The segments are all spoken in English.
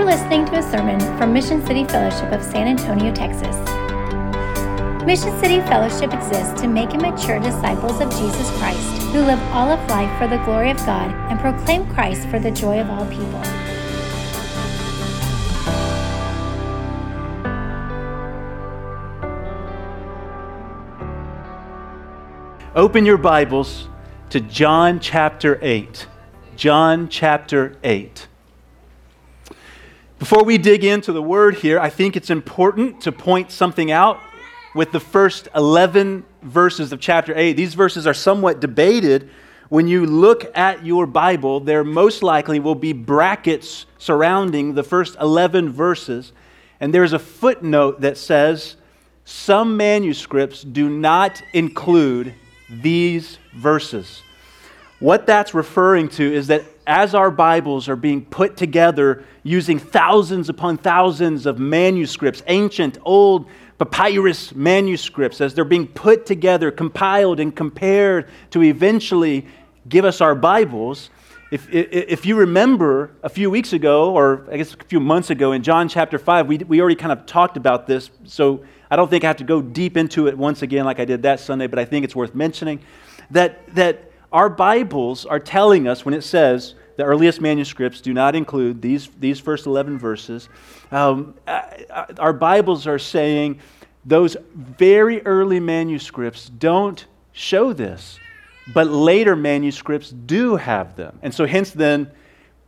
You're listening to a sermon from Mission City Fellowship of San Antonio, Texas. Mission City Fellowship exists to make and mature disciples of Jesus Christ who live all of life for the glory of God and proclaim Christ for the joy of all people. Open your Bibles to John chapter 8. John chapter 8. Before we dig into the word here, I think it's important to point something out with the first 11 verses of chapter 8. These verses are somewhat debated. When you look at your Bible, there most likely will be brackets surrounding the first 11 verses. And there's a footnote that says some manuscripts do not include these verses. What that's referring to is that as our Bibles are being put together using thousands upon thousands of manuscripts, ancient, old papyrus manuscripts, as they're being put together, compiled, and compared to eventually give us our Bibles, if, if you remember a few weeks ago, or I guess a few months ago in John chapter 5, we, we already kind of talked about this, so I don't think I have to go deep into it once again like I did that Sunday, but I think it's worth mentioning that, that our Bibles are telling us when it says the earliest manuscripts do not include these, these first 11 verses, um, our Bibles are saying those very early manuscripts don't show this, but later manuscripts do have them. And so, hence, then,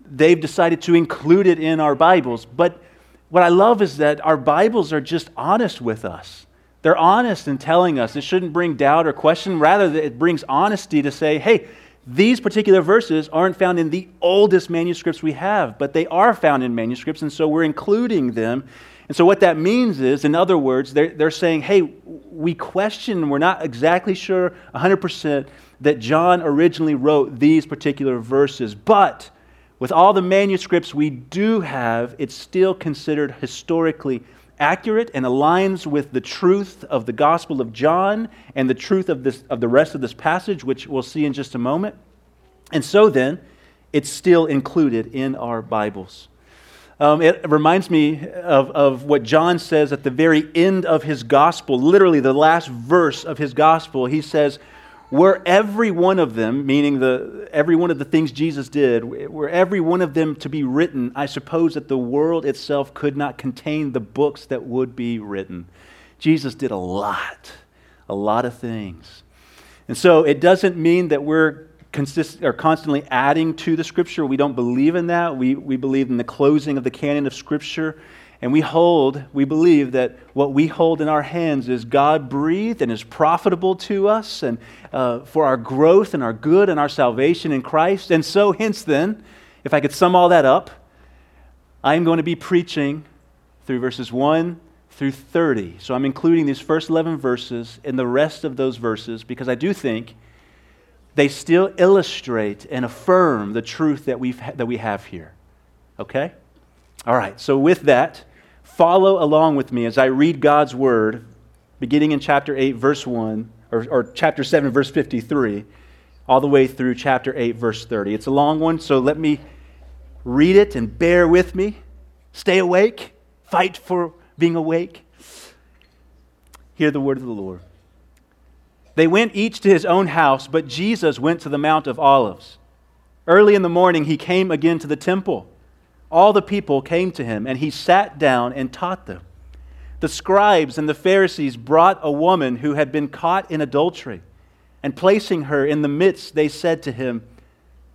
they've decided to include it in our Bibles. But what I love is that our Bibles are just honest with us. They're honest in telling us. It shouldn't bring doubt or question. Rather, it brings honesty to say, hey, these particular verses aren't found in the oldest manuscripts we have, but they are found in manuscripts, and so we're including them. And so, what that means is, in other words, they're, they're saying, hey, we question, we're not exactly sure 100% that John originally wrote these particular verses, but with all the manuscripts we do have, it's still considered historically accurate and aligns with the truth of the Gospel of John and the truth of, this, of the rest of this passage, which we'll see in just a moment. And so then, it's still included in our Bibles. Um, it reminds me of, of what John says at the very end of his gospel, literally the last verse of his gospel. He says, were every one of them, meaning the, every one of the things Jesus did, were every one of them to be written, I suppose that the world itself could not contain the books that would be written. Jesus did a lot, a lot of things. And so it doesn't mean that we're consist, or constantly adding to the Scripture. We don't believe in that. We, we believe in the closing of the canon of Scripture. And we hold, we believe that what we hold in our hands is God breathed and is profitable to us and uh, for our growth and our good and our salvation in Christ. And so, hence, then, if I could sum all that up, I'm going to be preaching through verses 1 through 30. So I'm including these first 11 verses in the rest of those verses because I do think they still illustrate and affirm the truth that, we've, that we have here. Okay? All right, so with that, follow along with me as I read God's word, beginning in chapter 8, verse 1, or, or chapter 7, verse 53, all the way through chapter 8, verse 30. It's a long one, so let me read it and bear with me. Stay awake, fight for being awake. Hear the word of the Lord. They went each to his own house, but Jesus went to the Mount of Olives. Early in the morning, he came again to the temple all the people came to him, and he sat down and taught them. The scribes and the Pharisees brought a woman who had been caught in adultery, and placing her in the midst, they said to him,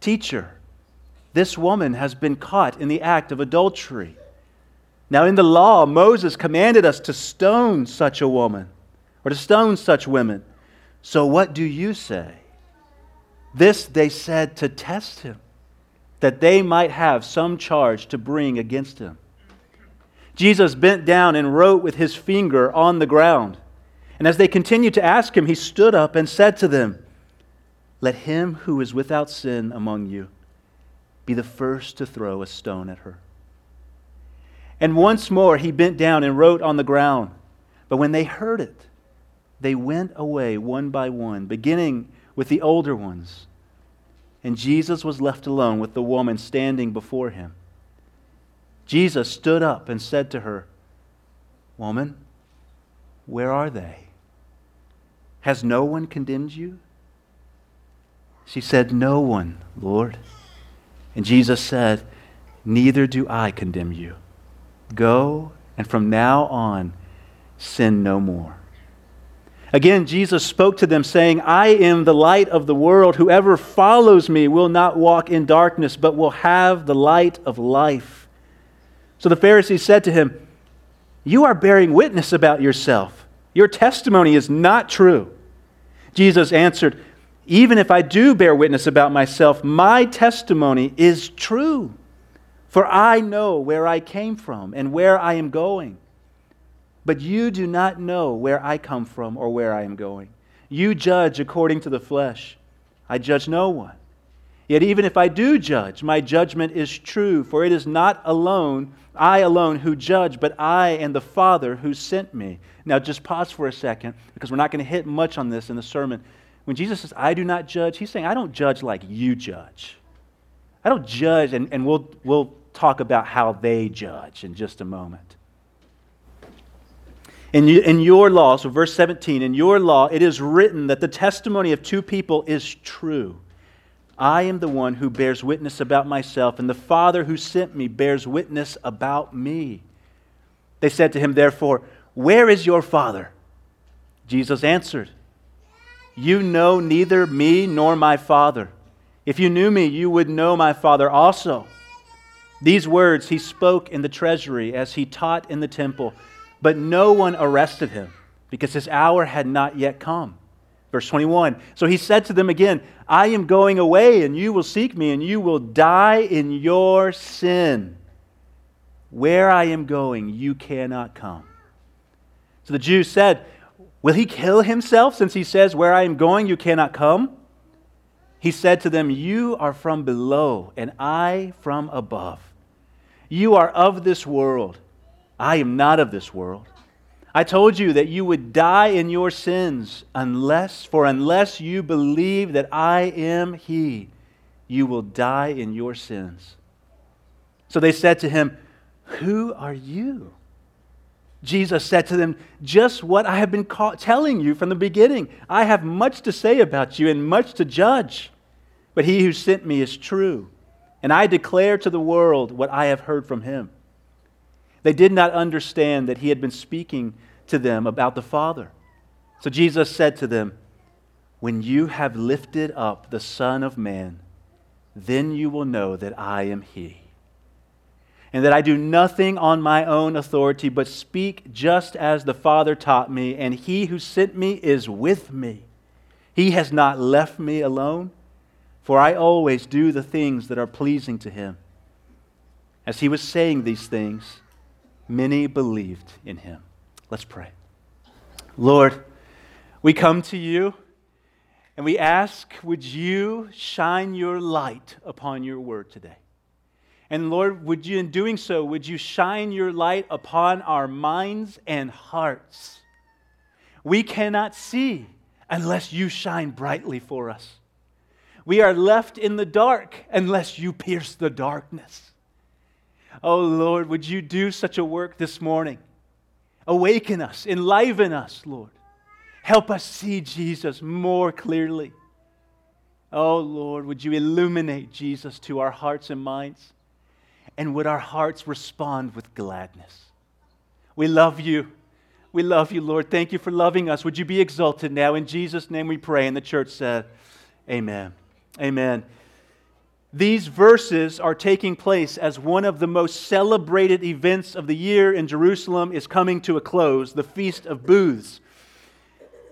Teacher, this woman has been caught in the act of adultery. Now, in the law, Moses commanded us to stone such a woman, or to stone such women. So, what do you say? This they said to test him that they might have some charge to bring against him. Jesus bent down and wrote with his finger on the ground. And as they continued to ask him, he stood up and said to them, Let him who is without sin among you be the first to throw a stone at her. And once more he bent down and wrote on the ground. But when they heard it, they went away one by one, beginning with the older ones and Jesus was left alone with the woman standing before him. Jesus stood up and said to her, Woman, where are they? Has no one condemned you? She said, No one, Lord. And Jesus said, Neither do I condemn you. Go, and from now on, sin no more. Again, Jesus spoke to them, saying, I am the light of the world. Whoever follows me will not walk in darkness, but will have the light of life. So the Pharisees said to him, You are bearing witness about yourself. Your testimony is not true. Jesus answered, Even if I do bear witness about myself, my testimony is true. For I know where I came from and where I am going but you do not know where I come from or where I am going. You judge according to the flesh. I judge no one. Yet even if I do judge, my judgment is true, for it is not alone, I alone who judge, but I and the Father who sent me. Now just pause for a second, because we're not going to hit much on this in the sermon. When Jesus says, I do not judge, he's saying, I don't judge like you judge. I don't judge, and, and we'll, we'll talk about how they judge in just a moment. In, in your law, so verse 17, in your law, it is written that the testimony of two people is true. I am the one who bears witness about myself, and the Father who sent me bears witness about me. They said to him, therefore, Where is your Father? Jesus answered, You know neither me nor my Father. If you knew me, you would know my Father also. These words he spoke in the treasury as he taught in the temple but no one arrested him because his hour had not yet come. Verse 21. So he said to them again, I am going away, and you will seek me, and you will die in your sin. Where I am going, you cannot come. So the Jews said, Will he kill himself since he says, Where I am going, you cannot come? He said to them, You are from below, and I from above. You are of this world I am not of this world. I told you that you would die in your sins unless, for unless you believe that I am He, you will die in your sins. So they said to him, Who are you? Jesus said to them, Just what I have been telling you from the beginning. I have much to say about you and much to judge. But he who sent me is true, and I declare to the world what I have heard from him. They did not understand that he had been speaking to them about the Father. So Jesus said to them, When you have lifted up the Son of Man, then you will know that I am he. And that I do nothing on my own authority, but speak just as the Father taught me, and he who sent me is with me. He has not left me alone, for I always do the things that are pleasing to him. As he was saying these things, many believed in him. Let's pray. Lord, we come to you and we ask, would you shine your light upon your word today? And Lord, would you, in doing so, would you shine your light upon our minds and hearts? We cannot see unless you shine brightly for us. We are left in the dark unless you pierce the darkness. Oh Lord, would you do such a work this morning? Awaken us, enliven us, Lord. Help us see Jesus more clearly. Oh Lord, would you illuminate Jesus to our hearts and minds? And would our hearts respond with gladness? We love you. We love you, Lord. Thank you for loving us. Would you be exalted now? In Jesus' name we pray. And the church said, Amen. Amen. These verses are taking place as one of the most celebrated events of the year in Jerusalem is coming to a close the Feast of Booths.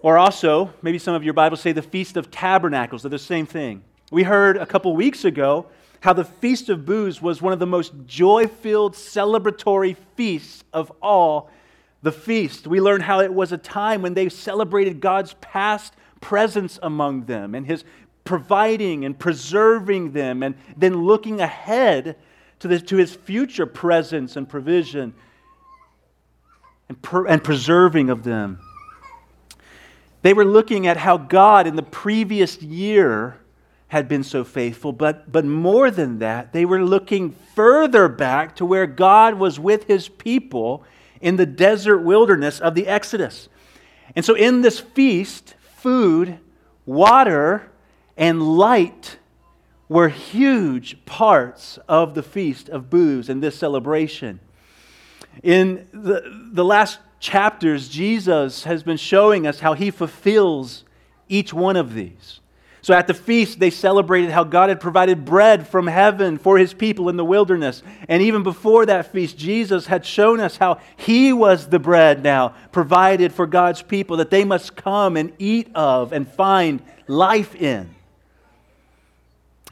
Or also, maybe some of your Bibles say the Feast of Tabernacles. They're the same thing. We heard a couple weeks ago how the Feast of Booths was one of the most joy filled celebratory feasts of all the feast. We learned how it was a time when they celebrated God's past presence among them and his providing and preserving them, and then looking ahead to, this, to his future presence and provision and, per, and preserving of them. They were looking at how God in the previous year had been so faithful, but, but more than that, they were looking further back to where God was with his people in the desert wilderness of the Exodus. And so, in this feast, food, water, and light were huge parts of the feast of booths and this celebration. In the, the last chapters, Jesus has been showing us how he fulfills each one of these. So at the feast, they celebrated how God had provided bread from heaven for his people in the wilderness. And even before that feast, Jesus had shown us how he was the bread now provided for God's people that they must come and eat of and find life in.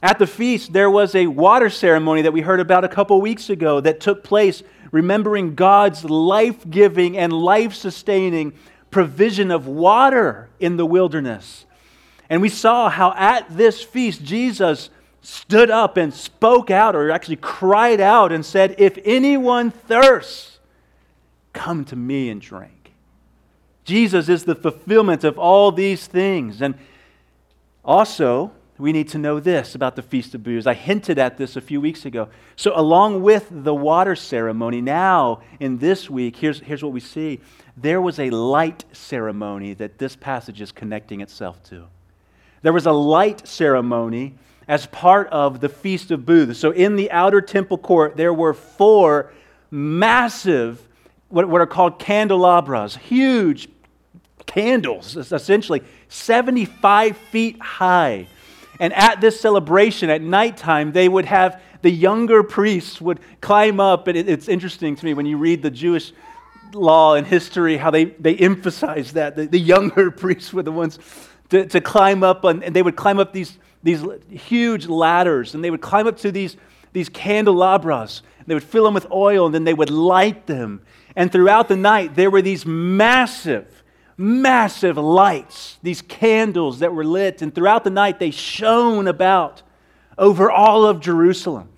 At the feast, there was a water ceremony that we heard about a couple weeks ago that took place remembering God's life giving and life sustaining provision of water in the wilderness. And we saw how at this feast, Jesus stood up and spoke out, or actually cried out and said, If anyone thirsts, come to me and drink. Jesus is the fulfillment of all these things. And also, we need to know this about the Feast of Booths. I hinted at this a few weeks ago. So, along with the water ceremony, now in this week, here's, here's what we see there was a light ceremony that this passage is connecting itself to. There was a light ceremony as part of the Feast of Booths. So, in the outer temple court, there were four massive, what, what are called candelabras, huge candles, essentially 75 feet high and at this celebration at nighttime, they would have the younger priests would climb up. And it's interesting to me when you read the Jewish law and history how they, they emphasize that. The, the younger priests were the ones to, to climb up, on, and they would climb up these, these huge ladders, and they would climb up to these, these candelabras. They would fill them with oil, and then they would light them. And throughout the night, there were these massive massive lights, these candles that were lit, and throughout the night they shone about over all of Jerusalem.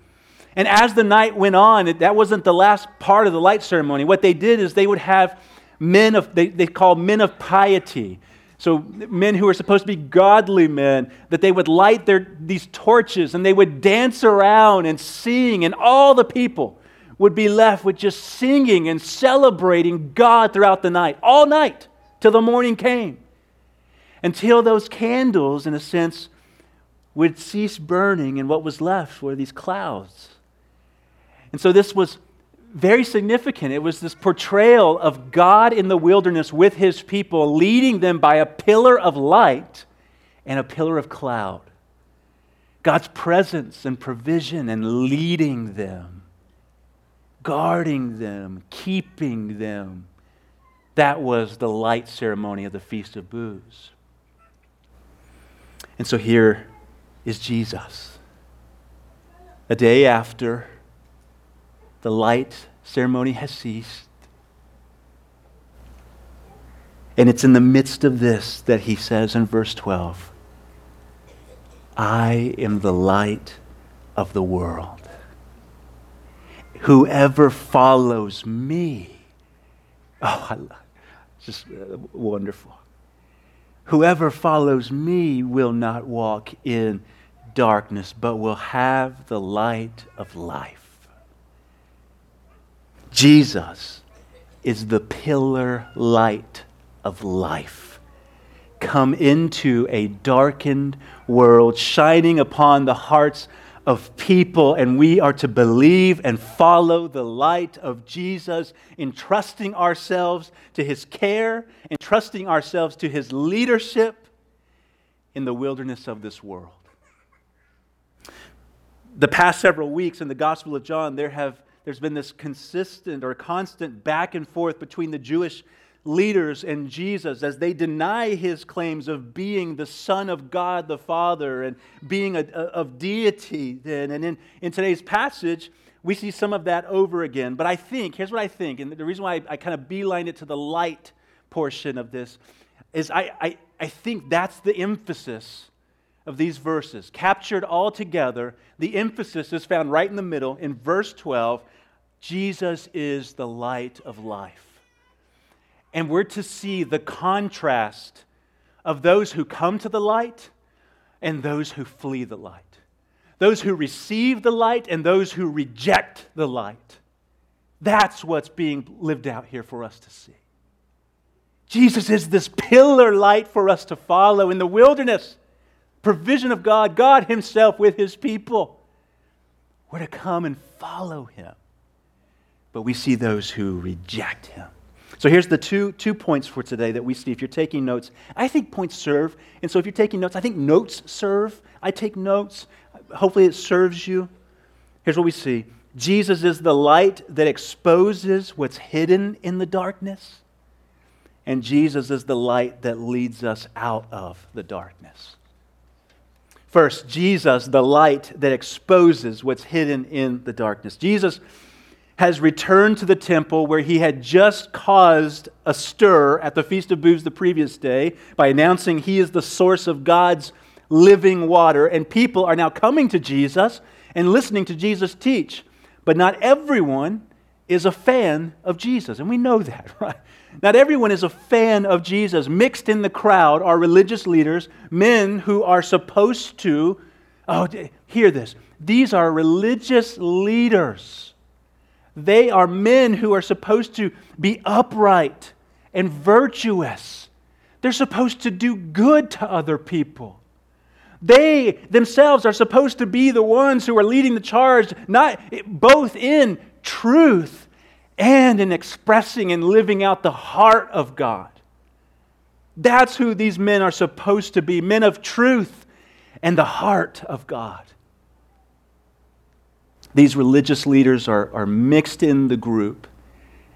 And as the night went on, it, that wasn't the last part of the light ceremony. What they did is they would have men of, they, they called men of piety. So, men who were supposed to be godly men, that they would light their, these torches and they would dance around and sing, and all the people would be left with just singing and celebrating God throughout the night, all night till the morning came. Until those candles, in a sense, would cease burning, and what was left were these clouds. And so this was very significant. It was this portrayal of God in the wilderness with his people, leading them by a pillar of light and a pillar of cloud. God's presence and provision and leading them, guarding them, keeping them that was the light ceremony of the Feast of Booths. And so here is Jesus. A day after the light ceremony has ceased. And it's in the midst of this that he says in verse 12, I am the light of the world. Whoever follows me, oh, I love just uh, wonderful. Whoever follows me will not walk in darkness, but will have the light of life. Jesus is the pillar light of life. Come into a darkened world, shining upon the hearts of people, and we are to believe and follow the light of Jesus, entrusting ourselves to his care, entrusting ourselves to his leadership in the wilderness of this world. The past several weeks in the Gospel of John, there have, there's been this consistent or constant back and forth between the Jewish leaders and Jesus as they deny his claims of being the Son of God the Father and being a, a, of deity. Then. And in, in today's passage, we see some of that over again. But I think, here's what I think, and the reason why I, I kind of beeline it to the light portion of this is I, I, I think that's the emphasis of these verses. Captured all together, the emphasis is found right in the middle in verse 12 Jesus is the light of life. And we're to see the contrast of those who come to the light and those who flee the light. Those who receive the light and those who reject the light. That's what's being lived out here for us to see. Jesus is this pillar light for us to follow in the wilderness. Provision of God, God Himself with His people. We're to come and follow Him. But we see those who reject Him. So here's the two, two points for today that we see. If you're taking notes, I think points serve. And so if you're taking notes, I think notes serve. I take notes. Hopefully it serves you. Here's what we see Jesus is the light that exposes what's hidden in the darkness and Jesus is the light that leads us out of the darkness. First, Jesus, the light that exposes what's hidden in the darkness. Jesus has returned to the temple where he had just caused a stir at the Feast of Booths the previous day by announcing he is the source of God's living water. And people are now coming to Jesus and listening to Jesus teach. But not everyone is a fan of Jesus. And we know that, right? Not everyone is a fan of Jesus. Mixed in the crowd are religious leaders, men who are supposed to, oh, hear this. These are religious leaders. They are men who are supposed to be upright and virtuous. They're supposed to do good to other people. They themselves are supposed to be the ones who are leading the charge, not both in truth and in expressing and living out the heart of God. That's who these men are supposed to be men of truth and the heart of God. These religious leaders are, are mixed in the group,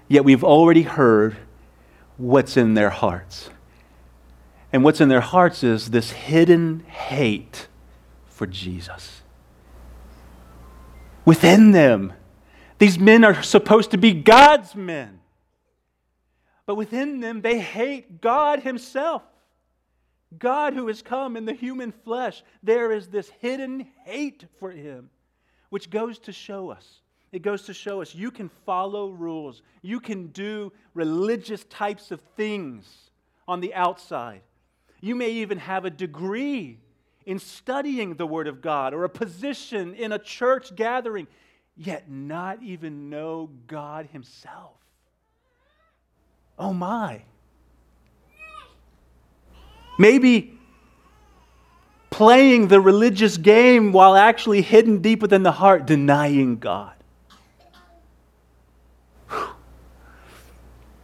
yet we've already heard what's in their hearts. And what's in their hearts is this hidden hate for Jesus. Within them, these men are supposed to be God's men. But within them, they hate God Himself. God who has come in the human flesh. There is this hidden hate for Him, which goes to show us. It goes to show us you can follow rules, you can do religious types of things on the outside. You may even have a degree in studying the Word of God or a position in a church gathering yet not even know God Himself. Oh my. Maybe playing the religious game while actually hidden deep within the heart, denying God.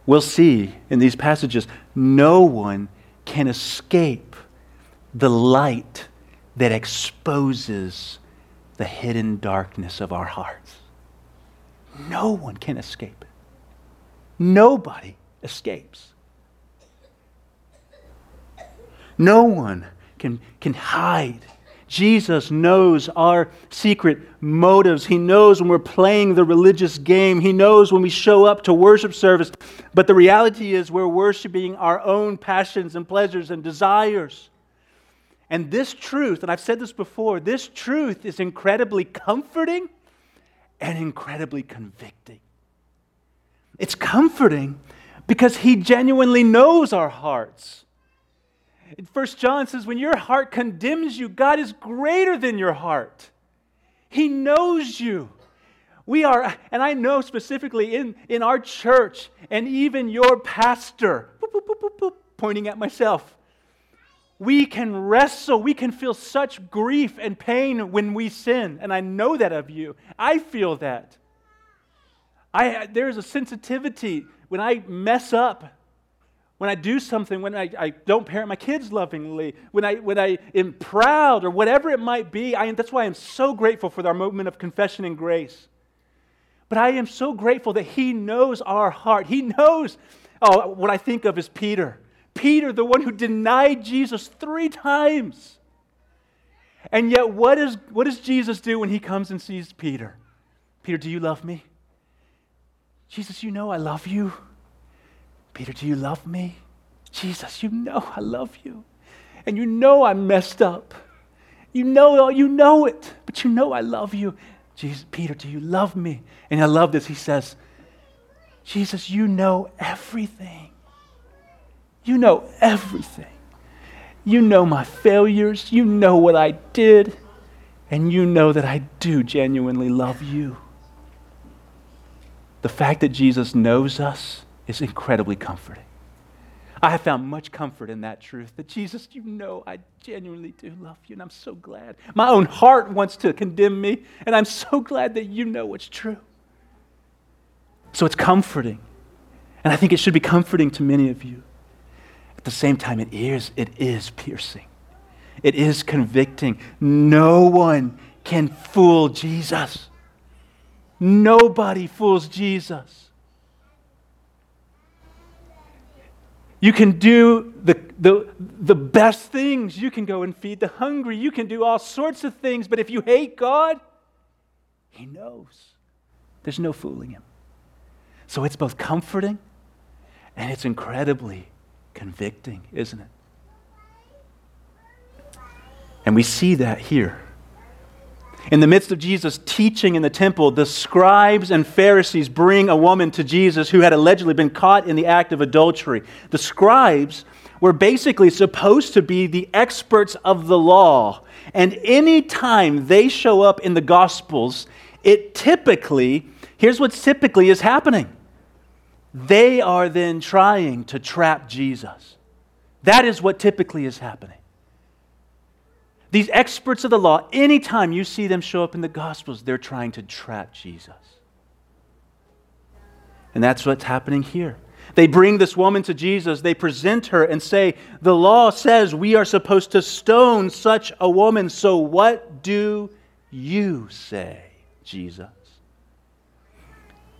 We'll see in these passages, no one can escape the light that exposes the hidden darkness of our hearts. No one can escape it. Nobody escapes. No one can, can hide. Jesus knows our secret motives. He knows when we're playing the religious game. He knows when we show up to worship service. But the reality is, we're worshiping our own passions and pleasures and desires. And this truth, and I've said this before, this truth is incredibly comforting and incredibly convicting. It's comforting because he genuinely knows our hearts. 1 John says, when your heart condemns you, God is greater than your heart. He knows you. We are, and I know specifically in, in our church and even your pastor, boop, boop, boop, pointing at myself, we can wrestle, we can feel such grief and pain when we sin. And I know that of you. I feel that. I, there's a sensitivity when I mess up, when I do something, when I, I don't parent my kids lovingly, when I, when I am proud or whatever it might be. I, that's why I'm so grateful for our moment of confession and grace. But I am so grateful that He knows our heart. He knows, oh, what I think of is Peter. Peter, the one who denied Jesus three times. And yet, what, is, what does Jesus do when he comes and sees Peter? Peter, do you love me? Jesus, you know I love you. Peter, do you love me? Jesus, you know I love you. And you know I'm messed up. You know, oh, you know it, but you know I love you. Jesus, Peter, do you love me? And I love this. He says, Jesus, you know everything. You know everything. You know my failures. You know what I did. And you know that I do genuinely love you. The fact that Jesus knows us is incredibly comforting. I have found much comfort in that truth that Jesus, you know, I genuinely do love you, and I'm so glad. My own heart wants to condemn me, and I'm so glad that you know what's true. So it's comforting. And I think it should be comforting to many of you. At the same time, it is, it is piercing. It is convicting. No one can fool Jesus. Nobody fools Jesus. You can do the, the, the best things. You can go and feed the hungry. You can do all sorts of things. But if you hate God, He knows. There's no fooling Him. So it's both comforting and it's incredibly convicting, isn't it? And we see that here. In the midst of Jesus' teaching in the temple, the scribes and Pharisees bring a woman to Jesus who had allegedly been caught in the act of adultery. The scribes were basically supposed to be the experts of the law. And any time they show up in the Gospels, it typically, here's what typically is happening they are then trying to trap Jesus. That is what typically is happening. These experts of the law, anytime you see them show up in the Gospels, they're trying to trap Jesus. And that's what's happening here. They bring this woman to Jesus, they present her and say, The law says we are supposed to stone such a woman, so what do you say, Jesus?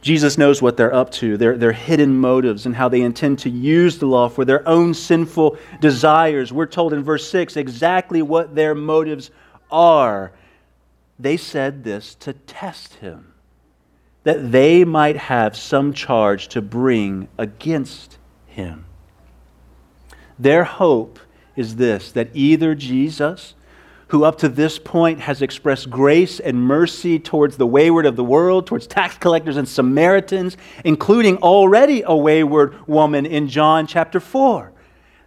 Jesus knows what they're up to, their, their hidden motives, and how they intend to use the law for their own sinful desires. We're told in verse 6 exactly what their motives are. They said this to test him, that they might have some charge to bring against him. Their hope is this that either Jesus who up to this point has expressed grace and mercy towards the wayward of the world, towards tax collectors and Samaritans, including already a wayward woman in John chapter 4.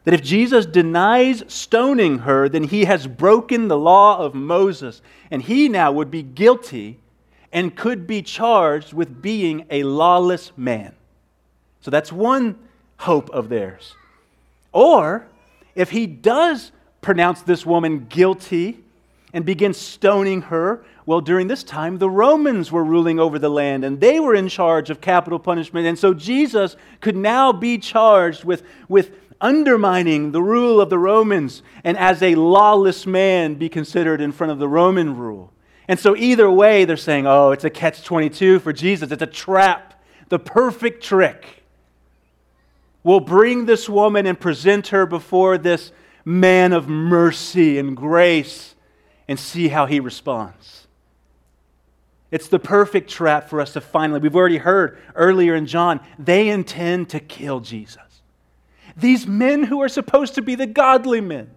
That if Jesus denies stoning her, then he has broken the law of Moses, and he now would be guilty and could be charged with being a lawless man. So that's one hope of theirs. Or if he does pronounce this woman guilty and begin stoning her. Well, during this time, the Romans were ruling over the land and they were in charge of capital punishment. And so Jesus could now be charged with, with undermining the rule of the Romans and as a lawless man be considered in front of the Roman rule. And so, either way, they're saying, oh, it's a catch 22 for Jesus. It's a trap, the perfect trick. We'll bring this woman and present her before this man of mercy and grace and see how he responds. It's the perfect trap for us to finally, we've already heard earlier in John, they intend to kill Jesus. These men who are supposed to be the godly men,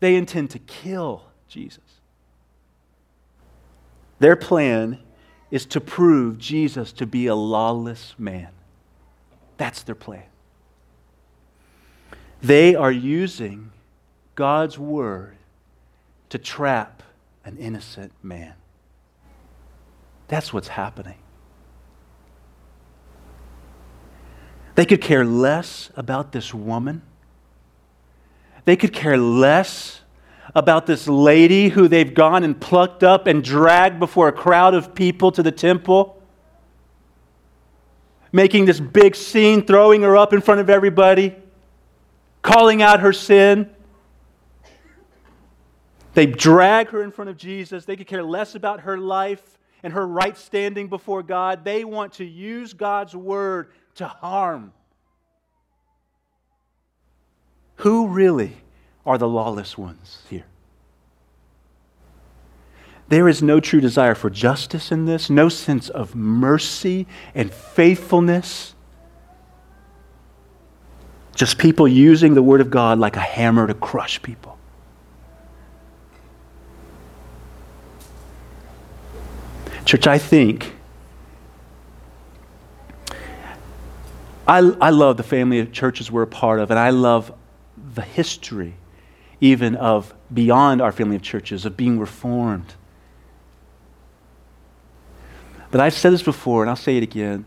they intend to kill Jesus. Their plan is to prove Jesus to be a lawless man. That's their plan. They are using God's word to trap an innocent man. That's what's happening. They could care less about this woman. They could care less about this lady who they've gone and plucked up and dragged before a crowd of people to the temple, making this big scene, throwing her up in front of everybody calling out her sin. They drag her in front of Jesus. They could care less about her life and her right standing before God. They want to use God's word to harm. Who really are the lawless ones here? There is no true desire for justice in this, no sense of mercy and faithfulness. Just people using the Word of God like a hammer to crush people. Church, I think I, I love the family of churches we're a part of, and I love the history, even of beyond our family of churches, of being reformed. But I've said this before, and I'll say it again.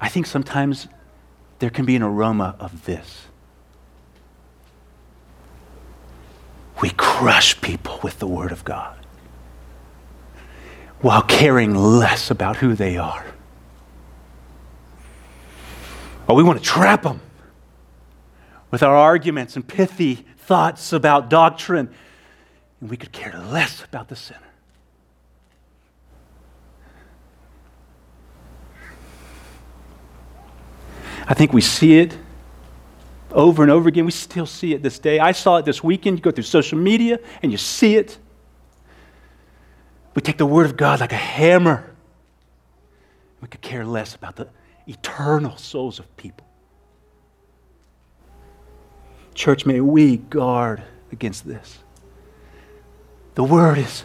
I think sometimes there can be an aroma of this. We crush people with the Word of God while caring less about who they are. Or we want to trap them with our arguments and pithy thoughts about doctrine, and we could care less about the sinner. I think we see it over and over again. We still see it this day. I saw it this weekend. You go through social media and you see it. We take the Word of God like a hammer. We could care less about the eternal souls of people. Church, may we guard against this. The Word is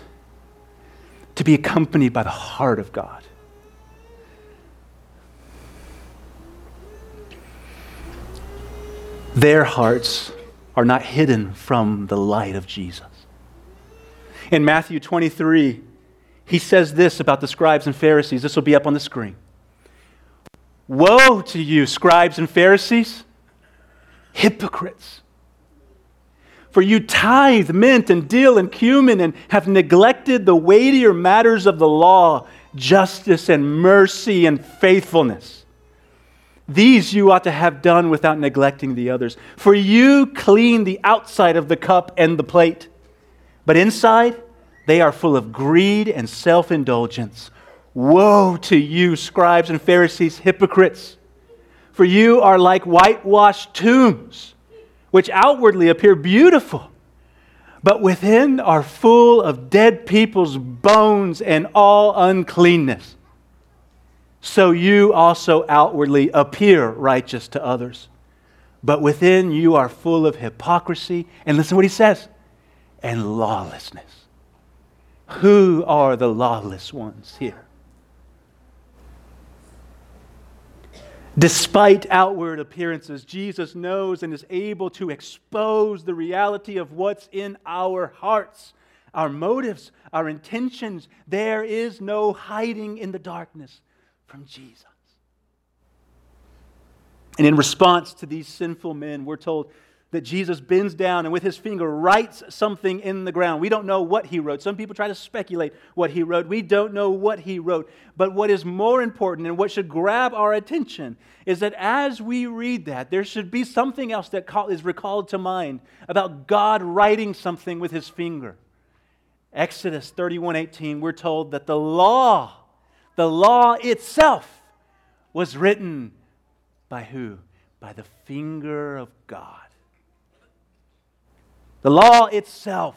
to be accompanied by the heart of God. Their hearts are not hidden from the light of Jesus. In Matthew 23, he says this about the scribes and Pharisees. This will be up on the screen. Woe to you, scribes and Pharisees, hypocrites! For you tithe mint and dill and cumin and have neglected the weightier matters of the law, justice and mercy and faithfulness. These you ought to have done without neglecting the others. For you clean the outside of the cup and the plate, but inside they are full of greed and self indulgence. Woe to you, scribes and Pharisees, hypocrites! For you are like whitewashed tombs, which outwardly appear beautiful, but within are full of dead people's bones and all uncleanness so you also outwardly appear righteous to others. But within you are full of hypocrisy. And listen to what he says and lawlessness. Who are the lawless ones here? Despite outward appearances, Jesus knows and is able to expose the reality of what's in our hearts, our motives, our intentions. There is no hiding in the darkness from Jesus. And in response to these sinful men, we're told that Jesus bends down and with his finger writes something in the ground. We don't know what he wrote. Some people try to speculate what he wrote. We don't know what he wrote. But what is more important and what should grab our attention is that as we read that, there should be something else that is recalled to mind about God writing something with his finger. Exodus 31:18 we're told that the law the law itself was written by who? By the finger of God. The law itself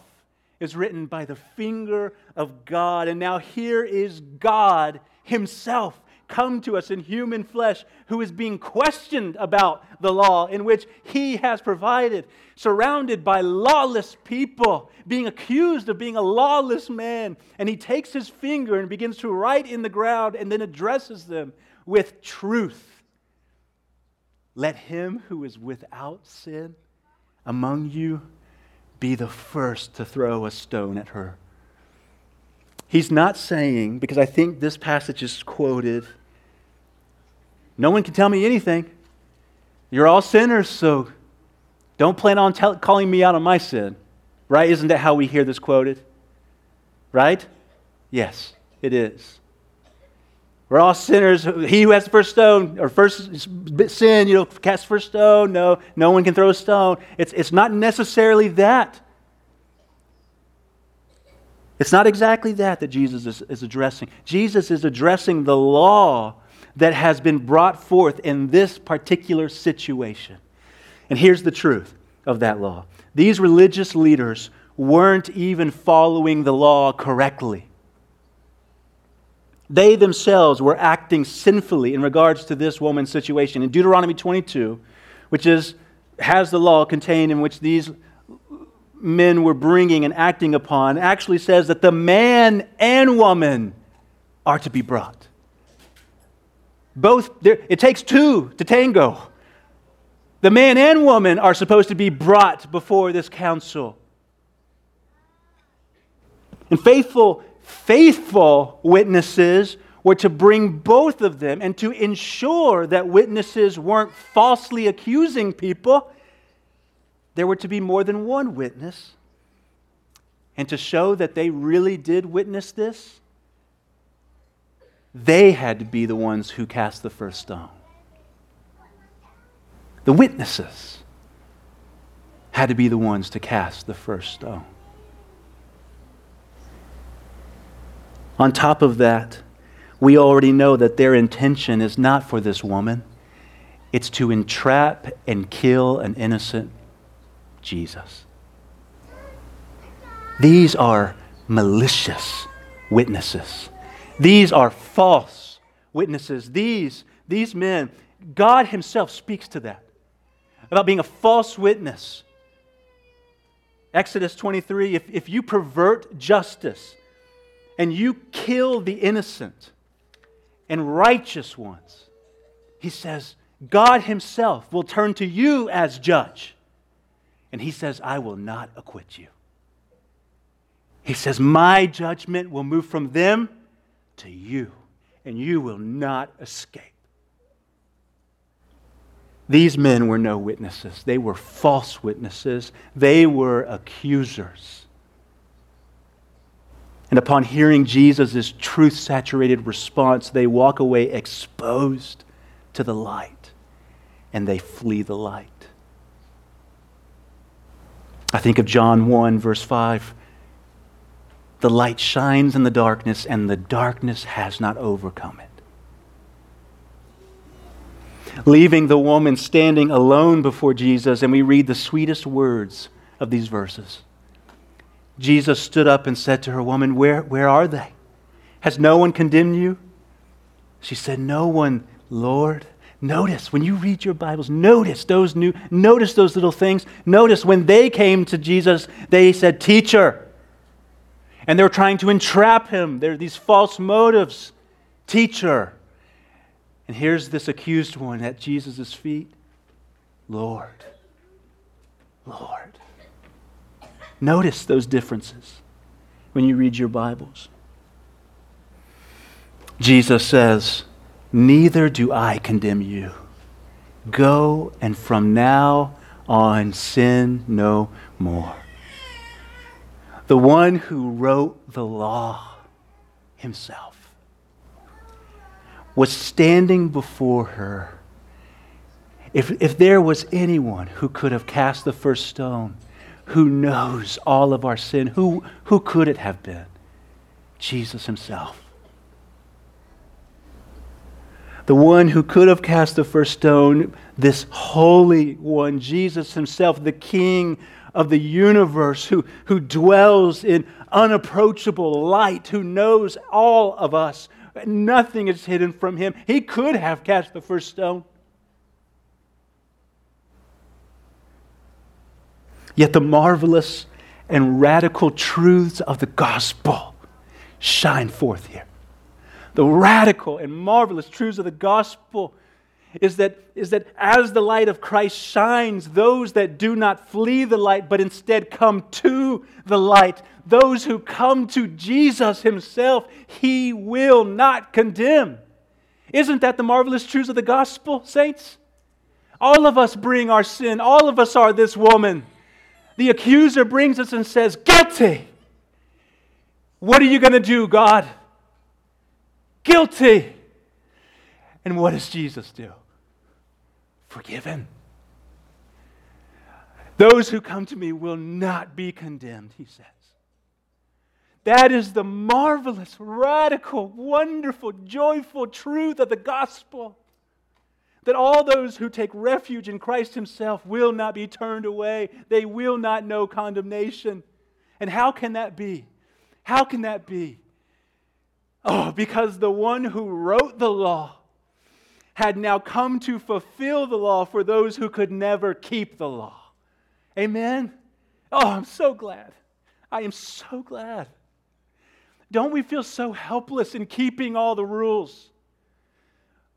is written by the finger of God. And now here is God Himself come to us in human flesh who is being questioned about the law in which he has provided, surrounded by lawless people, being accused of being a lawless man. And he takes his finger and begins to write in the ground and then addresses them with truth. Let him who is without sin among you be the first to throw a stone at her. He's not saying, because I think this passage is quoted no one can tell me anything. You're all sinners, so don't plan on tell, calling me out on my sin. Right? Isn't that how we hear this quoted? Right? Yes, it is. We're all sinners. He who has the first stone or first sin, you know, cast first stone. No, no one can throw a stone. It's, it's not necessarily that. It's not exactly that that Jesus is, is addressing. Jesus is addressing the law that has been brought forth in this particular situation. And here's the truth of that law these religious leaders weren't even following the law correctly. They themselves were acting sinfully in regards to this woman's situation. In Deuteronomy 22, which is, has the law contained in which these men were bringing and acting upon, actually says that the man and woman are to be brought. Both, it takes two to tango. The man and woman are supposed to be brought before this council. And faithful, faithful witnesses were to bring both of them and to ensure that witnesses weren't falsely accusing people. There were to be more than one witness. And to show that they really did witness this, they had to be the ones who cast the first stone. The witnesses had to be the ones to cast the first stone. On top of that, we already know that their intention is not for this woman, it's to entrap and kill an innocent Jesus. These are malicious witnesses. These are false witnesses. These, these men, God Himself speaks to that about being a false witness. Exodus 23 if, if you pervert justice and you kill the innocent and righteous ones, He says, God Himself will turn to you as judge. And He says, I will not acquit you. He says, My judgment will move from them to you, and you will not escape. These men were no witnesses. They were false witnesses. They were accusers. And upon hearing Jesus' truth saturated response, they walk away exposed to the light and they flee the light. I think of John 1, verse 5. The light shines in the darkness, and the darkness has not overcome it leaving the woman standing alone before Jesus, and we read the sweetest words of these verses. Jesus stood up and said to her, Woman, where, where are they? Has no one condemned you? She said, No one, Lord. Notice when you read your Bibles, notice those new, notice those little things. Notice when they came to Jesus, they said, Teacher. And they were trying to entrap him. There are these false motives. Teacher. And here's this accused one at Jesus' feet Lord, Lord. Notice those differences when you read your Bibles. Jesus says, Neither do I condemn you. Go and from now on sin no more. The one who wrote the law himself was standing before her. If, if there was anyone who could have cast the first stone, who knows all of our sin, who, who could it have been? Jesus himself. The one who could have cast the first stone, this holy one, Jesus himself, the King of the universe, who, who dwells in unapproachable light, who knows all of us, Nothing is hidden from him. He could have cast the first stone. Yet the marvelous and radical truths of the gospel shine forth here. The radical and marvelous truths of the gospel is that, is that as the light of Christ shines, those that do not flee the light, but instead come to the light, those who come to Jesus Himself, He will not condemn. Isn't that the marvelous truths of the gospel, saints? All of us bring our sin, all of us are this woman. The accuser brings us and says, Guilty. What are you going to do, God? Guilty. And what does Jesus do? Forgiven. Those who come to me will not be condemned, he says. That is the marvelous, radical, wonderful, joyful truth of the gospel. That all those who take refuge in Christ Himself will not be turned away. They will not know condemnation. And how can that be? How can that be? Oh, because the one who wrote the law had now come to fulfill the law for those who could never keep the law. Amen? Oh, I'm so glad. I am so glad. Don't we feel so helpless in keeping all the rules?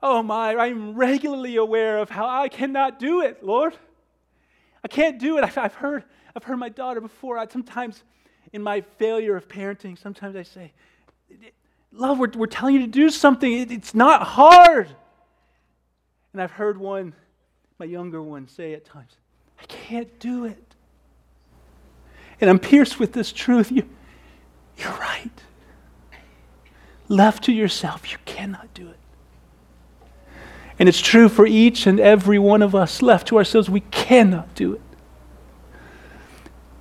Oh my, I'm regularly aware of how I cannot do it, Lord. I can't do it. I've heard, I've heard my daughter before. I, sometimes in my failure of parenting, sometimes I say, Love, we're, we're telling you to do something. It, it's not hard. And I've heard one, my younger one, say at times, I can't do it. And I'm pierced with this truth. You, you're right. Left to yourself, you cannot do it. And it's true for each and every one of us. Left to ourselves, we cannot do it.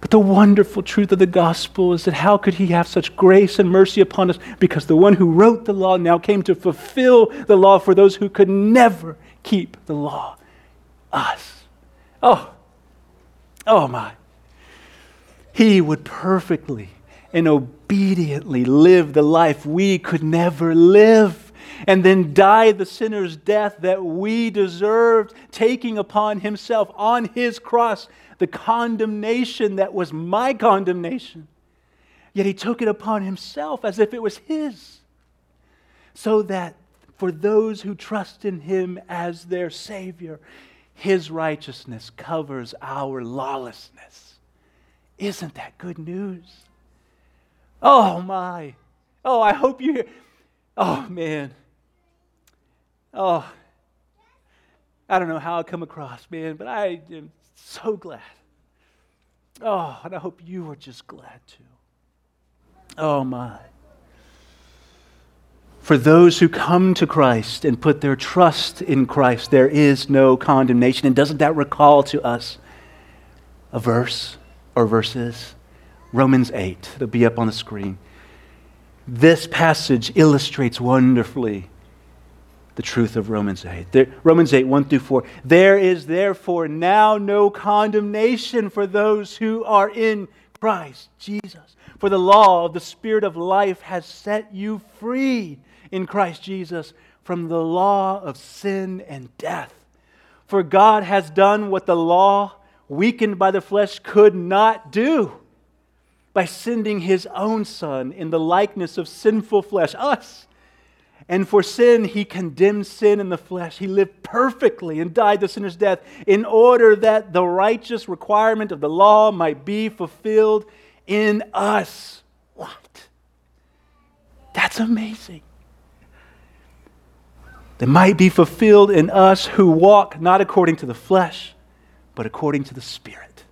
But the wonderful truth of the gospel is that how could he have such grace and mercy upon us? Because the one who wrote the law now came to fulfill the law for those who could never keep the law. Us. Oh, oh my. He would perfectly and obediently live the life we could never live and then die the sinner's death that we deserved, taking upon himself on his cross the condemnation that was my condemnation. Yet he took it upon himself as if it was his, so that for those who trust in him as their Savior, his righteousness covers our lawlessness. Isn't that good news? Oh, my. Oh, I hope you hear. Oh, man. Oh, I don't know how I come across, man, but I am so glad. Oh, and I hope you are just glad too. Oh, my. For those who come to Christ and put their trust in Christ, there is no condemnation. And doesn't that recall to us a verse or verses? Romans 8, it'll be up on the screen. This passage illustrates wonderfully the truth of Romans 8. There, Romans 8, 1 through 4. There is therefore now no condemnation for those who are in Christ Jesus. For the law of the Spirit of life has set you free in Christ Jesus from the law of sin and death. For God has done what the law, weakened by the flesh, could not do by sending his own Son in the likeness of sinful flesh, us. And for sin, he condemned sin in the flesh. He lived perfectly and died the sinner's death in order that the righteous requirement of the law might be fulfilled in us. What? That's amazing that might be fulfilled in us who walk not according to the flesh, but according to the Spirit.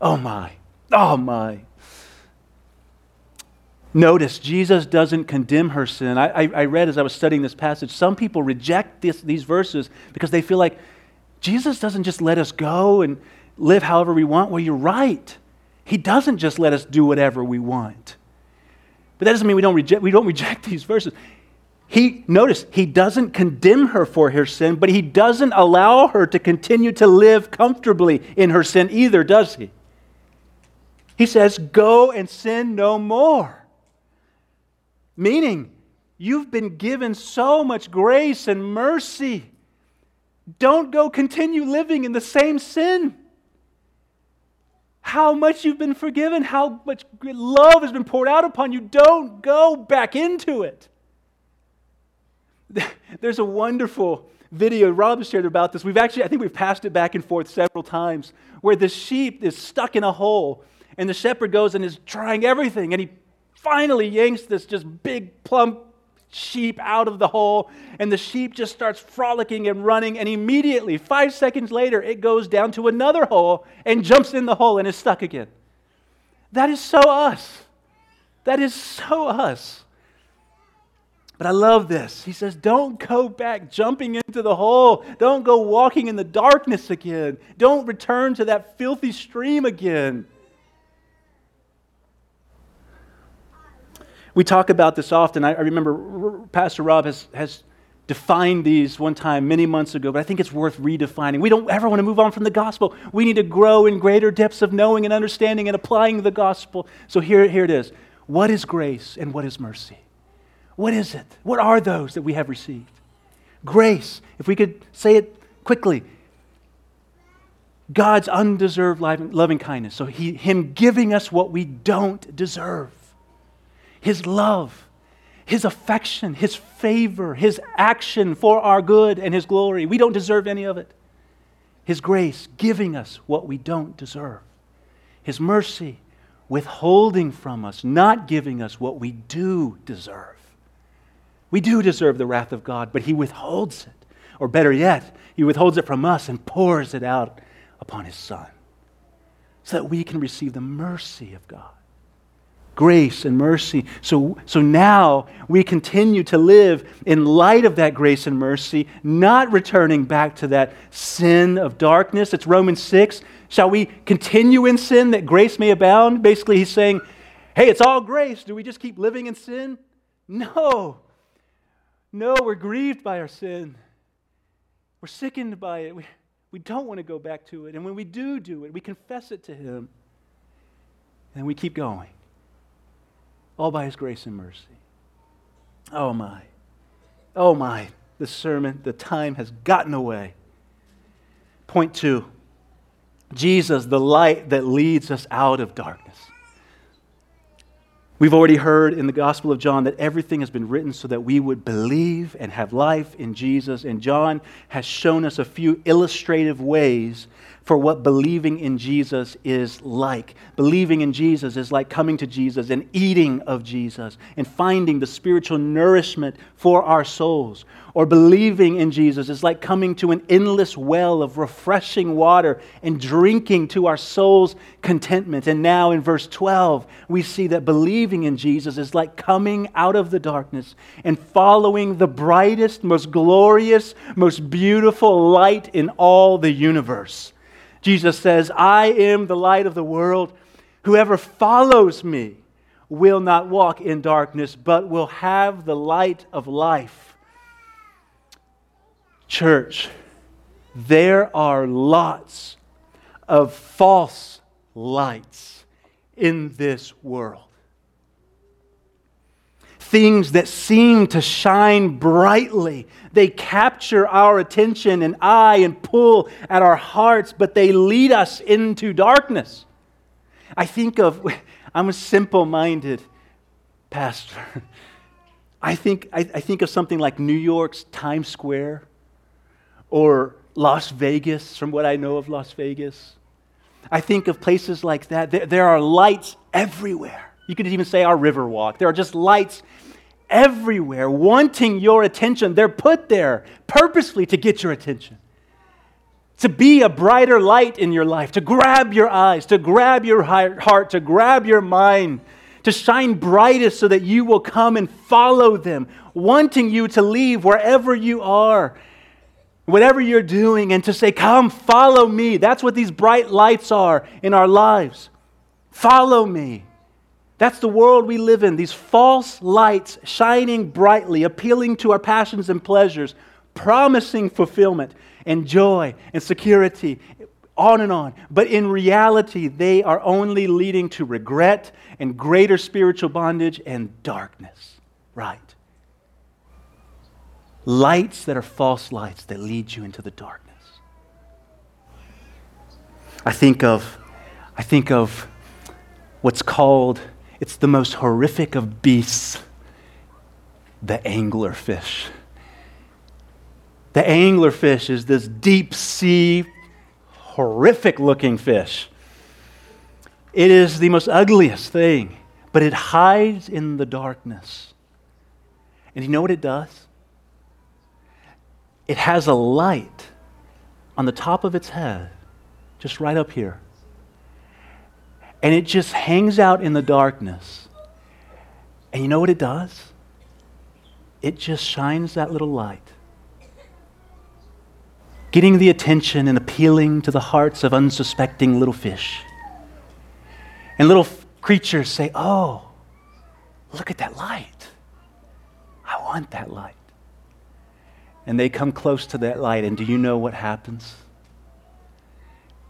Oh my, oh my. Notice, Jesus doesn't condemn her sin. I, I, I read as I was studying this passage, some people reject this, these verses because they feel like Jesus doesn't just let us go and live however we want. Well, you're right. He doesn't just let us do whatever we want. But that doesn't mean we don't reject, we don't reject these verses. He, notice, he doesn't condemn her for her sin, but he doesn't allow her to continue to live comfortably in her sin either, does he? He says, Go and sin no more. Meaning, you've been given so much grace and mercy. Don't go continue living in the same sin. How much you've been forgiven, how much love has been poured out upon you. Don't go back into it. There's a wonderful video Rob shared about this. We've actually, I think we've passed it back and forth several times, where the sheep is stuck in a hole, and the shepherd goes and is trying everything, and he finally yanks this just big, plump sheep out of the hole, and the sheep just starts frolicking and running, and immediately, five seconds later, it goes down to another hole and jumps in the hole and is stuck again. That is so us. That is so us. But I love this. He says, Don't go back jumping into the hole. Don't go walking in the darkness again. Don't return to that filthy stream again. We talk about this often. I, remember Pastor Rob has, has defined these one time many months ago, but I think it's worth redefining. We don't ever want to move on from the gospel. We need to grow in greater depths of knowing and understanding and applying the gospel. So here, here it is. What is grace and what is mercy? What is it? What are those that we have received? Grace, if we could say it quickly, God's undeserved loving kindness. So he, Him giving us what we don't deserve. His love, His affection, His favor, His action for our good and His glory. We don't deserve any of it. His grace giving us what we don't deserve. His mercy withholding from us, not giving us what we do deserve. We do deserve the wrath of God, but He withholds it. Or better yet, He withholds it from us and pours it out upon His Son so that we can receive the mercy of God. Grace and mercy. So, so now we continue to live in light of that grace and mercy, not returning back to that sin of darkness. It's Romans 6. Shall we continue in sin that grace may abound? Basically, he's saying, hey, it's all grace. Do we just keep living in sin? No. No, we're grieved by our sin. We're sickened by it. We, we don't want to go back to it. And when we do do it, we confess it to Him. And we keep going. All by His grace and mercy. Oh, my. Oh, my. The sermon, the time has gotten away. Point two Jesus, the light that leads us out of darkness. We've already heard in the Gospel of John that everything has been written so that we would believe and have life in Jesus. And John has shown us a few illustrative ways for what believing in Jesus is like. Believing in Jesus is like coming to Jesus and eating of Jesus and finding the spiritual nourishment for our souls. Or believing in Jesus is like coming to an endless well of refreshing water and drinking to our soul's contentment. And now in verse 12, we see that believing in Jesus is like coming out of the darkness and following the brightest, most glorious, most beautiful light in all the universe. Jesus says, I am the light of the world. Whoever follows me will not walk in darkness, but will have the light of life. Church, there are lots of false lights in this world things that seem to shine brightly. They capture our attention and eye and pull at our hearts, but they lead us into darkness. I think of, I'm a simple minded pastor. I think, I, I, think of something like New York's Times Square or Las Vegas, from what I know of Las Vegas. I think of places like that. There, there are lights everywhere. You could even say our Riverwalk. There are just lights everywhere wanting your attention. They're put there purposely to get your attention, to be a brighter light in your life, to grab your eyes, to grab your heart, to grab your mind, to shine brightest so that you will come and follow them, wanting you to leave wherever you are. Whatever you're doing, and to say, Come, follow me. That's what these bright lights are in our lives. Follow me. That's the world we live in. These false lights shining brightly, appealing to our passions and pleasures, promising fulfillment and joy and security, on and on. But in reality, they are only leading to regret and greater spiritual bondage and darkness. Right. Lights that are false lights that lead you into the darkness. I think of, I think of what's called it's the most horrific of beasts the anglerfish. The anglerfish is this deep sea, horrific looking fish. It is the most ugliest thing, but it hides in the darkness. And you know what it does? It has a light on the top of its head, just right up here and it just hangs out in the darkness. And you know what it does? It just shines that little light, getting the attention and appealing to the hearts of unsuspecting little fish. And little f- creatures say, Oh, look at that light. I want that light. And they come close to that light, and do you know what happens?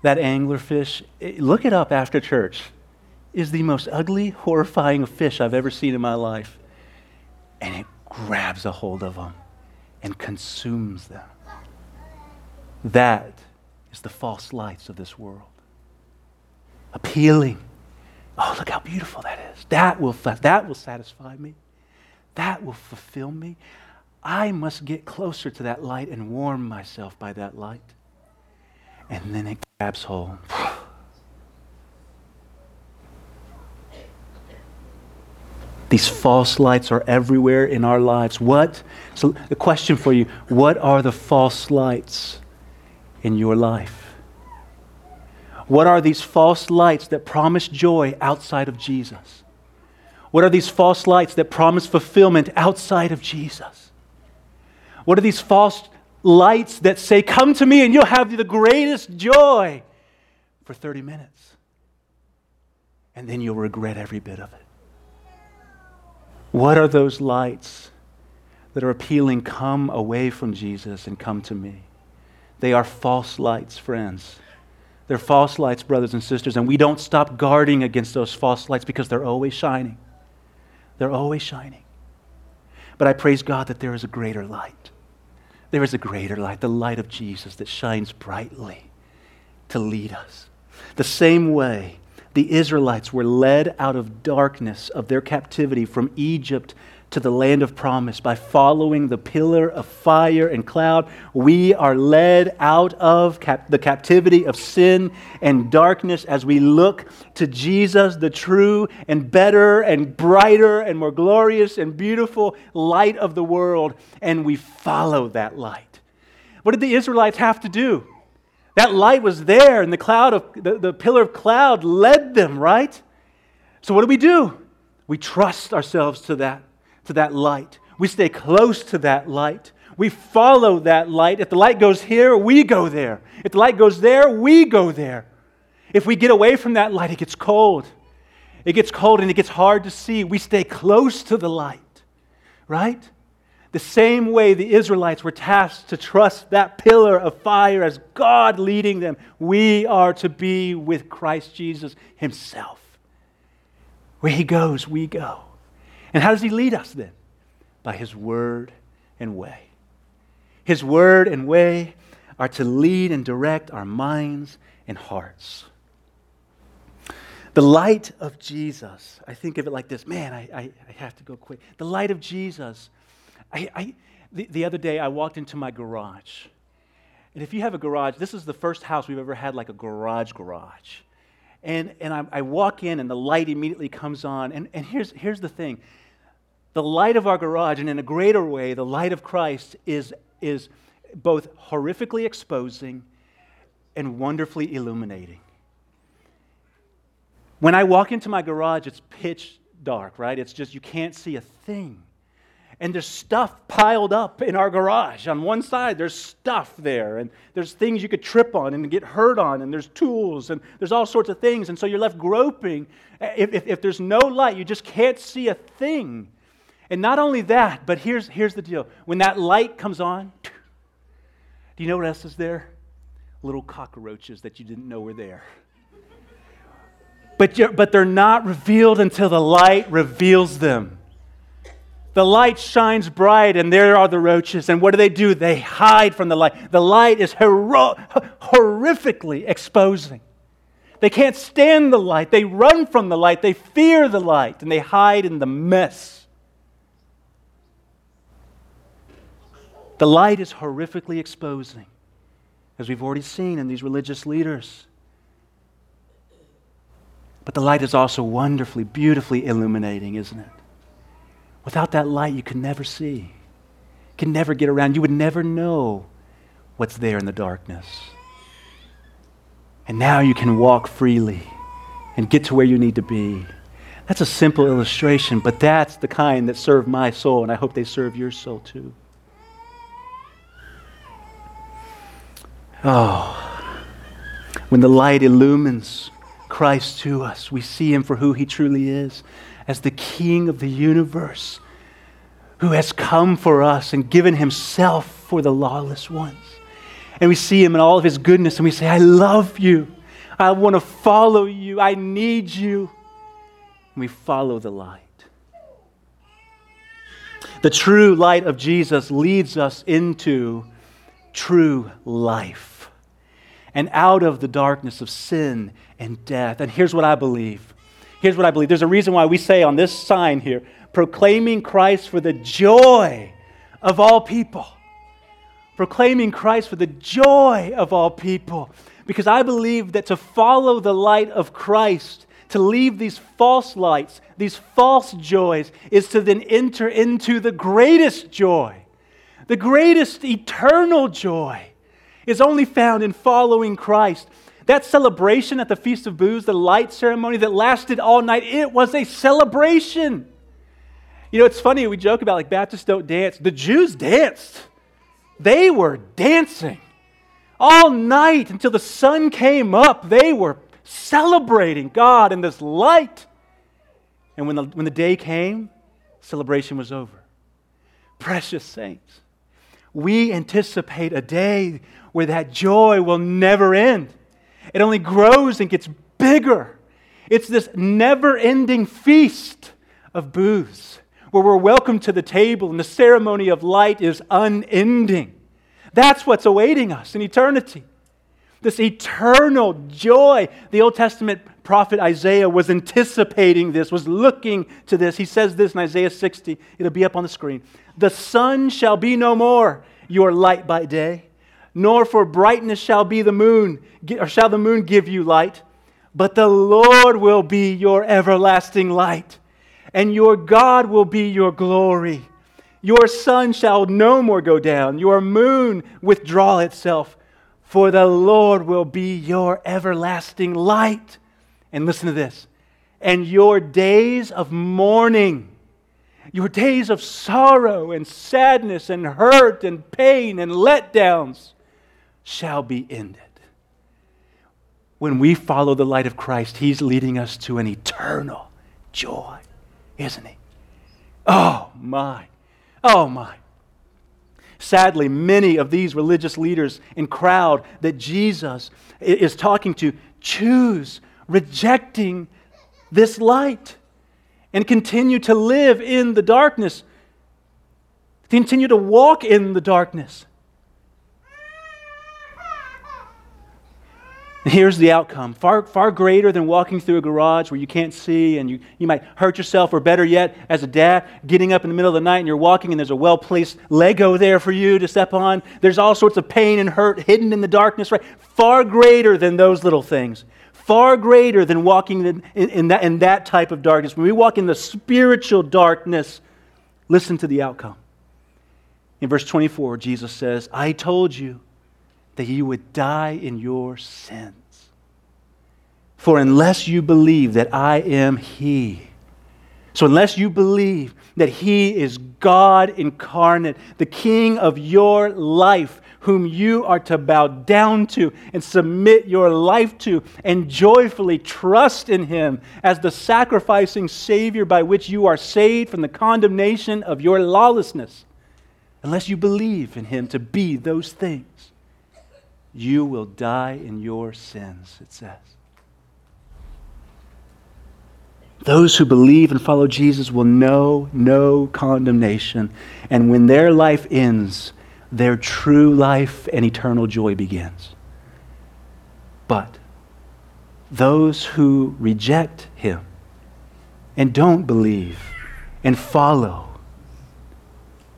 That anglerfish, eh, look it up after church, is the most ugly, horrifying fish I've ever seen in my life. And it grabs a hold of them and consumes them. That is the false lights of this world. Appealing. Oh, look how beautiful that is. That will, that will satisfy me. that will fulfill me. I must get closer to that light and warm myself by that light. And then it hold. These false lights are everywhere in our lives. What? So, the question for you what are the false lights in your life? What are these false lights that promise joy outside of Jesus? What are these false lights that promise fulfillment outside of Jesus? What are these false lights that say, Come to me and you'll have the greatest joy for 30 minutes? And then you'll regret every bit of it. What are those lights that are appealing, come away from Jesus and come to me? They are false lights, friends. They're false lights, brothers and sisters, and we don't stop guarding against those false lights because they're always shining. They're always shining. But I praise God that there is a greater light. There is a greater light, the light of Jesus that shines brightly to lead us. The same way the Israelites were led out of darkness of their captivity from Egypt to the land of promise by following the pillar of fire and cloud. We are led out of cap- the captivity of sin and darkness as we look to Jesus, the true and better and brighter and more glorious and beautiful light of the world, and we follow that light. What did the Israelites have to do? That light was there, and the cloud of the, the pillar of cloud led them, right? So what do we do? We trust ourselves to that, to that light. We stay close to that light. We follow that light. If the light goes here, we go there. If the light goes there, we go there. If we get away from that light, it gets cold. It gets cold and it gets hard to see. We stay close to the light, right? The same way the Israelites were tasked to trust that pillar of fire as God leading them, we are to be with Christ Jesus Himself. Where He goes, we go. And how does He lead us then? By His word and way. His word and way are to lead and direct our minds and hearts. The light of Jesus, I think of it like this man, I, I, I have to go quick. The light of Jesus I, I, the, the other day, I walked into my garage. And if you have a garage, this is the first house we've ever had like a garage garage. And, and I, I walk in, and the light immediately comes on. And, and here's, here's the thing the light of our garage, and in a greater way, the light of Christ, is, is both horrifically exposing and wonderfully illuminating. When I walk into my garage, it's pitch dark, right? It's just you can't see a thing and there's stuff piled up in our garage. On one side, there's stuff there, and there's things you could trip on and get hurt on, and there's tools, and there's all sorts of things. And so you're left groping. If, if, if there's no light, you just can't see a thing. And not only that, but here's, here's the deal when that light comes on, do you know what else is there? Little cockroaches that you didn't know were there. But, but they're not revealed until the light reveals them. The light shines bright, and there are the roaches. And what do they do? They hide from the light. The light is hero- horrifically exposing. They can't stand the light. They run from the light. They fear the light, and they hide in the mess. The light is horrifically exposing, as we've already seen in these religious leaders. But the light is also wonderfully, beautifully illuminating, isn't it? Without that light, you can never see. You can never get around. You would never know what's there in the darkness. And now you can walk freely and get to where you need to be. That's a simple illustration, but that's the kind that serve my soul, and I hope they serve your soul too. Oh, when the light illumines Christ to us, we see him for who he truly is as the King of the universe who has come for us and given himself for the lawless ones. And we see him in all of his goodness and we say, I love you. I want to follow you. I need you. And we follow the light. The true light of Jesus leads us into true life and out of the darkness of sin and death. And here's what I believe Here's what I believe there's a reason why we say on this sign here, proclaiming Christ for the joy of all people. Proclaiming Christ for the joy of all people. Because I believe that to follow the light of Christ, to leave these false lights, these false joys, is to then enter into the greatest joy. The greatest eternal joy is only found in following Christ. That celebration at the Feast of Booths, the light ceremony that lasted all night, it was a celebration. You know, it's funny, we joke about like Baptists don't dance. The Jews danced, they were dancing all night until the sun came up. They were celebrating God in this light. And when the, when the day came, celebration was over. Precious saints, we anticipate a day where that joy will never end. It only grows and gets bigger. It's this never ending feast of booths where we're welcomed to the table and the ceremony of light is unending. That's what's awaiting us in eternity. This eternal joy. The Old Testament prophet Isaiah was anticipating this, was looking to this. He says this in Isaiah 60. It'll be up on the screen. The sun shall be no more your light by day, nor for brightness shall be the moon, or shall the moon give you light, but the Lord will be your everlasting light, and your God will be your glory. Your sun shall no more go down, your moon withdraw itself, for the Lord will be your everlasting light. And listen to this and your days of mourning your days of sorrow and sadness and hurt and pain and letdowns shall be ended. When we follow the light of Christ, He's leading us to an eternal joy, isn't He? Oh, my. Oh, my. Sadly, many of these religious leaders and crowd that Jesus is talking to choose rejecting this light and continue to live in the darkness, continue to walk in the darkness. Here's the outcome far, far greater than walking through a garage where you can't see and you, you might hurt yourself, or better yet, as a dad, getting up in the middle of the night and you're walking and there's a well placed Lego there for you to step on. There's all sorts of pain and hurt hidden in the darkness, right? Far greater than those little things far greater than walking in, in, in, that, in that type of darkness. When we walk in the spiritual darkness, listen to the outcome. In verse 24, Jesus says, I told you that you would die in your sins. For unless you believe that I am He, so unless you believe that He is God incarnate, the King of your life, whom you are to bow down to and submit your life to and joyfully trust in him as the sacrificing Savior by which you are saved from the condemnation of your lawlessness. Unless you believe in him to be those things, you will die in your sins, it says. Those who believe and follow Jesus will know no condemnation. And when their life ends, their true life and eternal joy begins. But those who reject him and don't believe and follow,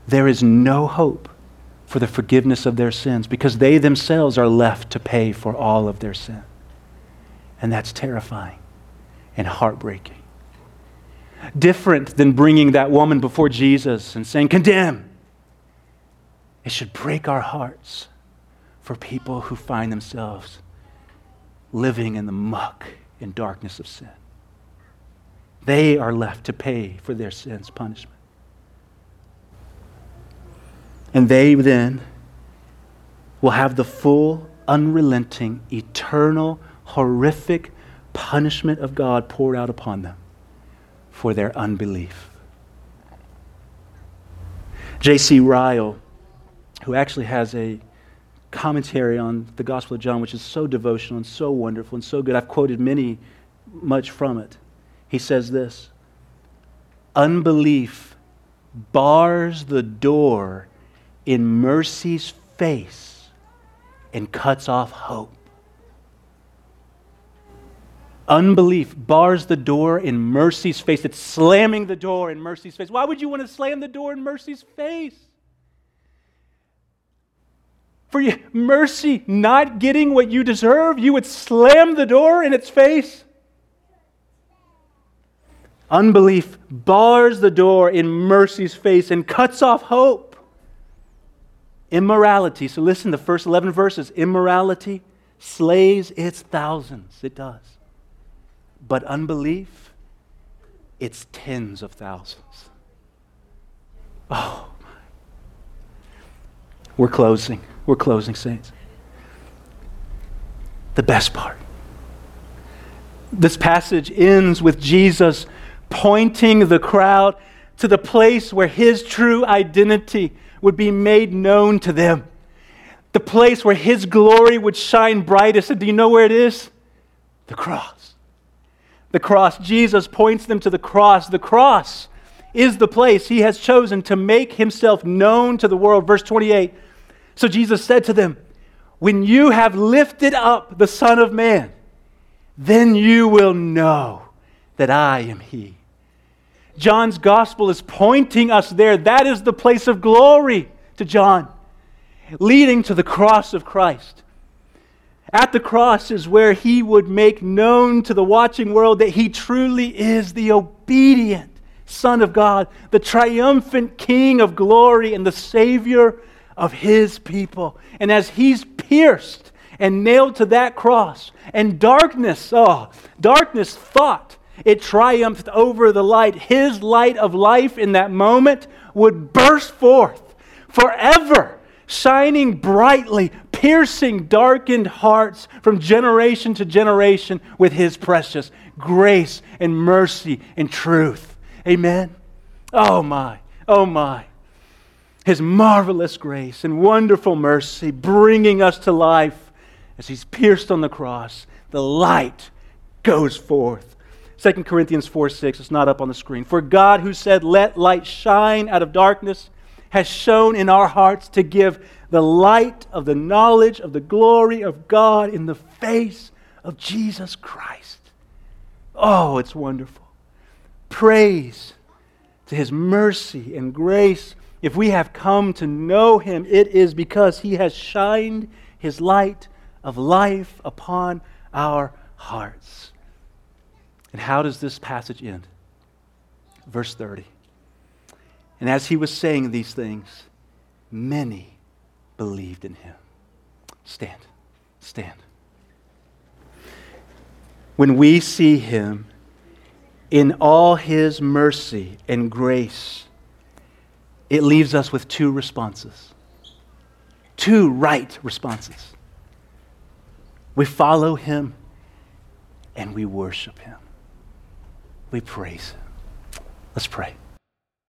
there is no hope for the forgiveness of their sins because they themselves are left to pay for all of their sin. And that's terrifying and heartbreaking. Different than bringing that woman before Jesus and saying, Condemn it should break our hearts for people who find themselves living in the muck and darkness of sin. They are left to pay for their sins' punishment. And they then will have the full, unrelenting, eternal, horrific punishment of God poured out upon them for their unbelief. J.C. Ryle who actually has a commentary on the Gospel of John, which is so devotional and so wonderful and so good. I've quoted many, much from it. He says this Unbelief bars the door in mercy's face and cuts off hope. Unbelief bars the door in mercy's face. It's slamming the door in mercy's face. Why would you want to slam the door in mercy's face? For you, mercy not getting what you deserve, you would slam the door in its face. Unbelief bars the door in mercy's face and cuts off hope. Immorality, so listen, the first 11 verses immorality slays its thousands. It does. But unbelief, it's tens of thousands. Oh, we're closing. We're closing, saints. The best part. This passage ends with Jesus pointing the crowd to the place where his true identity would be made known to them. The place where his glory would shine brightest. And do you know where it is? The cross. The cross. Jesus points them to the cross. The cross is the place he has chosen to make himself known to the world. Verse 28. So Jesus said to them, When you have lifted up the Son of Man, then you will know that I am he. John's gospel is pointing us there. That is the place of glory to John, leading to the cross of Christ. At the cross is where he would make known to the watching world that he truly is the obedient Son of God, the triumphant King of glory, and the Savior of his people. And as he's pierced and nailed to that cross, and darkness, oh, darkness thought it triumphed over the light. His light of life in that moment would burst forth forever, shining brightly, piercing darkened hearts from generation to generation with His precious grace and mercy and truth. Amen. Oh my, oh my. His marvelous grace and wonderful mercy bringing us to life as He's pierced on the cross. The light goes forth 2 Corinthians 4 6, it's not up on the screen. For God, who said, Let light shine out of darkness, has shone in our hearts to give the light of the knowledge of the glory of God in the face of Jesus Christ. Oh, it's wonderful. Praise to his mercy and grace. If we have come to know him, it is because he has shined his light of life upon our hearts. And how does this passage end? Verse 30. And as he was saying these things, many believed in him. Stand, stand. When we see him in all his mercy and grace, it leaves us with two responses. Two right responses. We follow him and we worship him we praise. Let's pray.